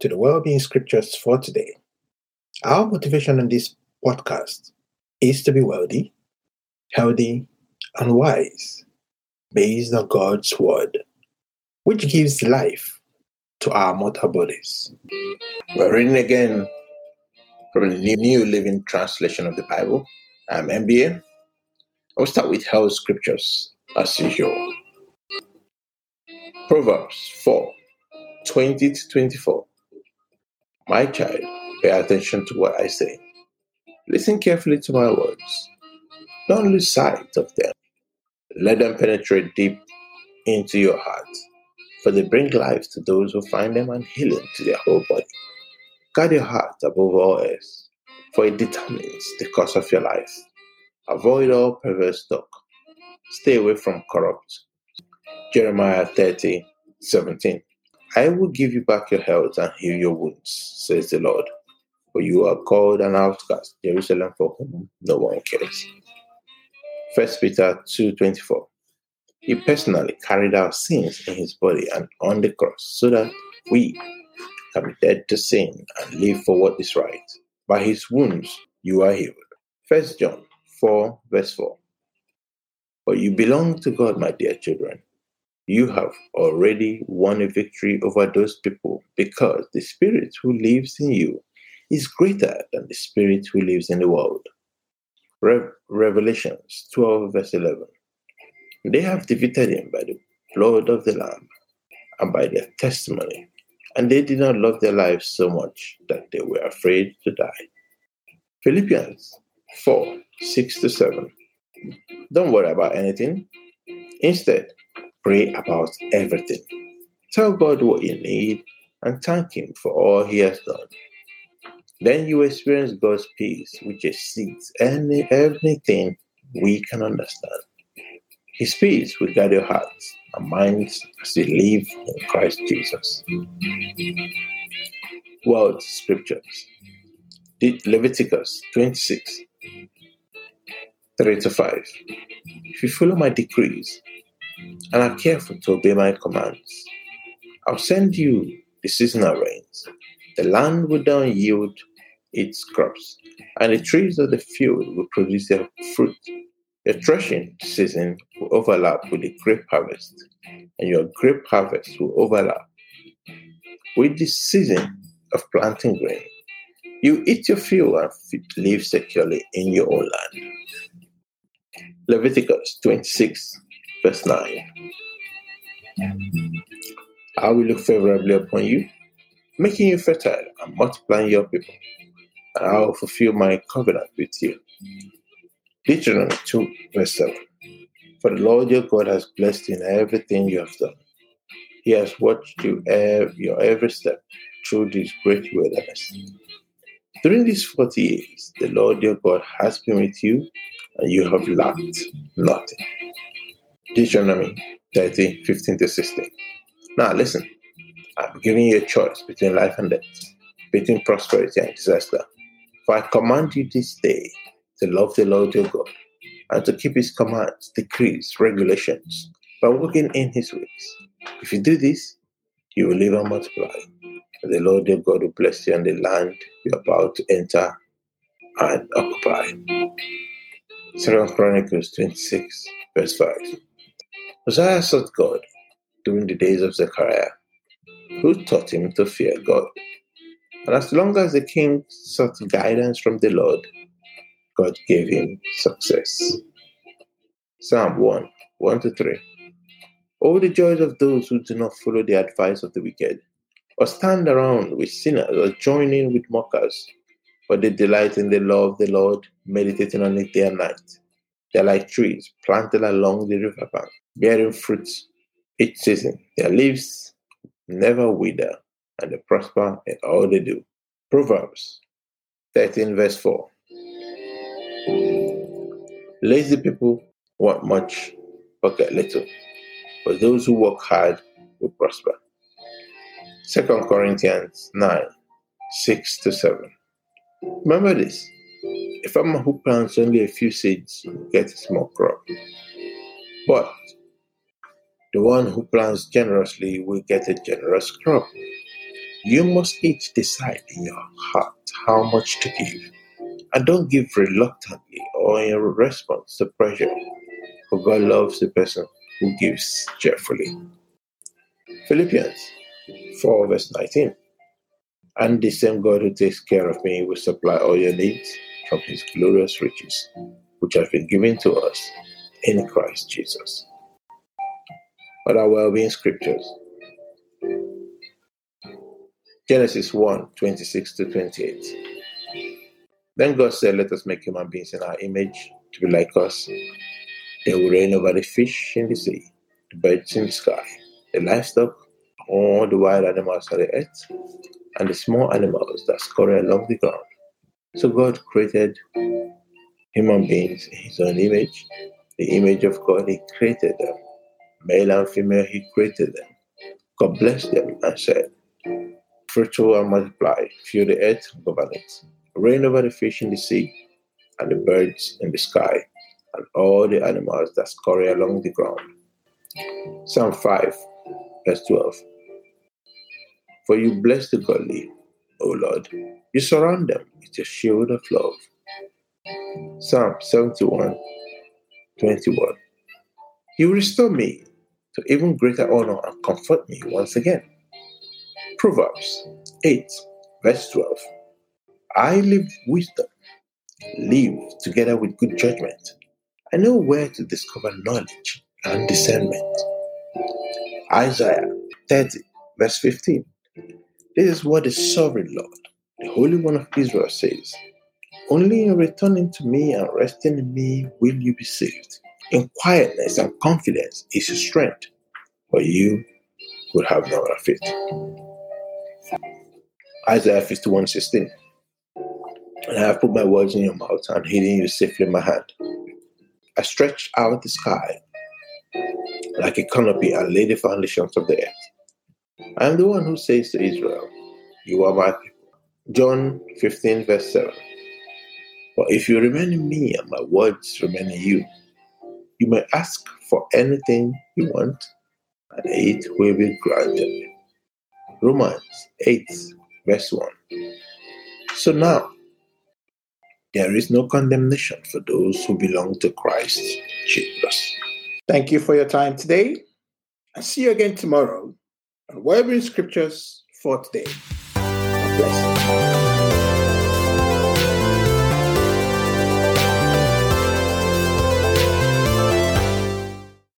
to the Wellbeing Scriptures for today. Our motivation on this podcast is to be wealthy, healthy, and wise based on God's Word, which gives life to our mortal bodies. We're reading again from the New Living Translation of the Bible. Um, I'm MBA. I'll start with health scriptures as usual. Proverbs 4 20 to 24. My child, pay attention to what I say. Listen carefully to my words. Don't lose sight of them. Let them penetrate deep into your heart, for they bring life to those who find them and healing to their whole body. Guard your heart above all else, for it determines the course of your life. Avoid all perverse talk. Stay away from corrupt. Jeremiah 30, 17. I will give you back your health and heal your wounds, says the Lord. For you are called an outcast, Jerusalem for whom no one cares. 1 Peter 2.24 He personally carried our sins in his body and on the cross so that we can be dead to sin and live for what is right. By his wounds you are healed. 1 John 4 verse 4 But you belong to God, my dear children you have already won a victory over those people because the Spirit who lives in you is greater than the Spirit who lives in the world. Re- Revelations 12, verse 11. They have defeated him by the blood of the Lamb and by their testimony, and they did not love their lives so much that they were afraid to die. Philippians 4 6 to 7. Don't worry about anything. Instead, Pray about everything. Tell God what you need and thank Him for all He has done. Then you experience God's peace, which exceeds any everything we can understand. His peace will guide your hearts and minds as you live in Christ Jesus. World Scriptures Leviticus 26 3 to 5. If you follow my decrees and are careful to obey my commands. I'll send you the seasonal rains. The land will then yield its crops, and the trees of the field will produce their fruit. Your threshing season will overlap with the grape harvest, and your grape harvest will overlap with the season of planting grain. You eat your fill and live securely in your own land. Leviticus 26 Verse 9 I will look favorably upon you, making you fertile and multiplying your people, and I will fulfill my covenant with you. Deuteronomy 2, verse 7 For the Lord your God has blessed you in everything you have done. He has watched you every, your every step through this great wilderness. During these 40 years, the Lord your God has been with you, and you have lacked nothing. Deuteronomy 30, 15 to 16. Now listen, I'm giving you a choice between life and death, between prosperity and disaster. For I command you this day to love the Lord your God and to keep his commands, decrees, regulations, by walking in his ways. If you do this, you will live and multiply. And the Lord your God will bless you in the land you're about to enter and occupy. Second Chronicles 26, verse 5. Uzziah sought God during the days of Zechariah, who taught him to fear God. And as long as the king sought guidance from the Lord, God gave him success. Psalm 1 1 to 3. Oh, the joys of those who do not follow the advice of the wicked, or stand around with sinners, or join in with mockers, but they delight in the law of the Lord, meditating on it day and night. They are like trees planted along the riverbank, bearing fruits each season. Their leaves never wither, and they prosper in all they do. Proverbs 13, verse 4. Lazy people want much but get little, but those who work hard will prosper. 2 Corinthians 9, 6 to 7. Remember this a farmer who plants only a few seeds gets a small crop. But the one who plants generously will get a generous crop. You must each decide in your heart how much to give, and don't give reluctantly or in response to pressure, for God loves the person who gives cheerfully. Philippians 4, verse 19. And the same God who takes care of me will supply all your needs from his glorious riches, which have been given to us in Christ Jesus. But Other well being scriptures Genesis 1 26 to 28. Then God said, Let us make human beings in our image to be like us. They will reign over the fish in the sea, the birds in the sky, the livestock, all the wild animals on the earth, and the small animals that scurry along the ground. So God created human beings in his own image. The image of God, he created them. Male and female, he created them. God blessed them and said, Fruitful and multiply, fill the earth, govern it. Reign over the fish in the sea, and the birds in the sky, and all the animals that scurry along the ground. Psalm 5, verse 12. For you bless the godly, O Lord. You surround them with your shield of love. Psalm 71, 21. You restore me to even greater honor and comfort me once again. Proverbs 8, verse 12. I live wisdom, live together with good judgment. I know where to discover knowledge and discernment. Isaiah 30, verse 15. This is what the sovereign Lord, the Holy One of Israel, says Only in returning to me and resting in me will you be saved. In quietness and confidence is your strength, for you will have no other faith. Isaiah 51 16. And I have put my words in your mouth and hidden you safely in my hand. I stretched out the sky like a canopy and laid the foundations of the earth. I am the one who says to Israel, You are my people. John 15, verse 7. For if you remain in me and my words remain in you, you may ask for anything you want, and it will be granted. Romans 8, verse 1. So now, there is no condemnation for those who belong to Christ Jesus. Thank you for your time today. I'll see you again tomorrow Whatever in scriptures for today. God bless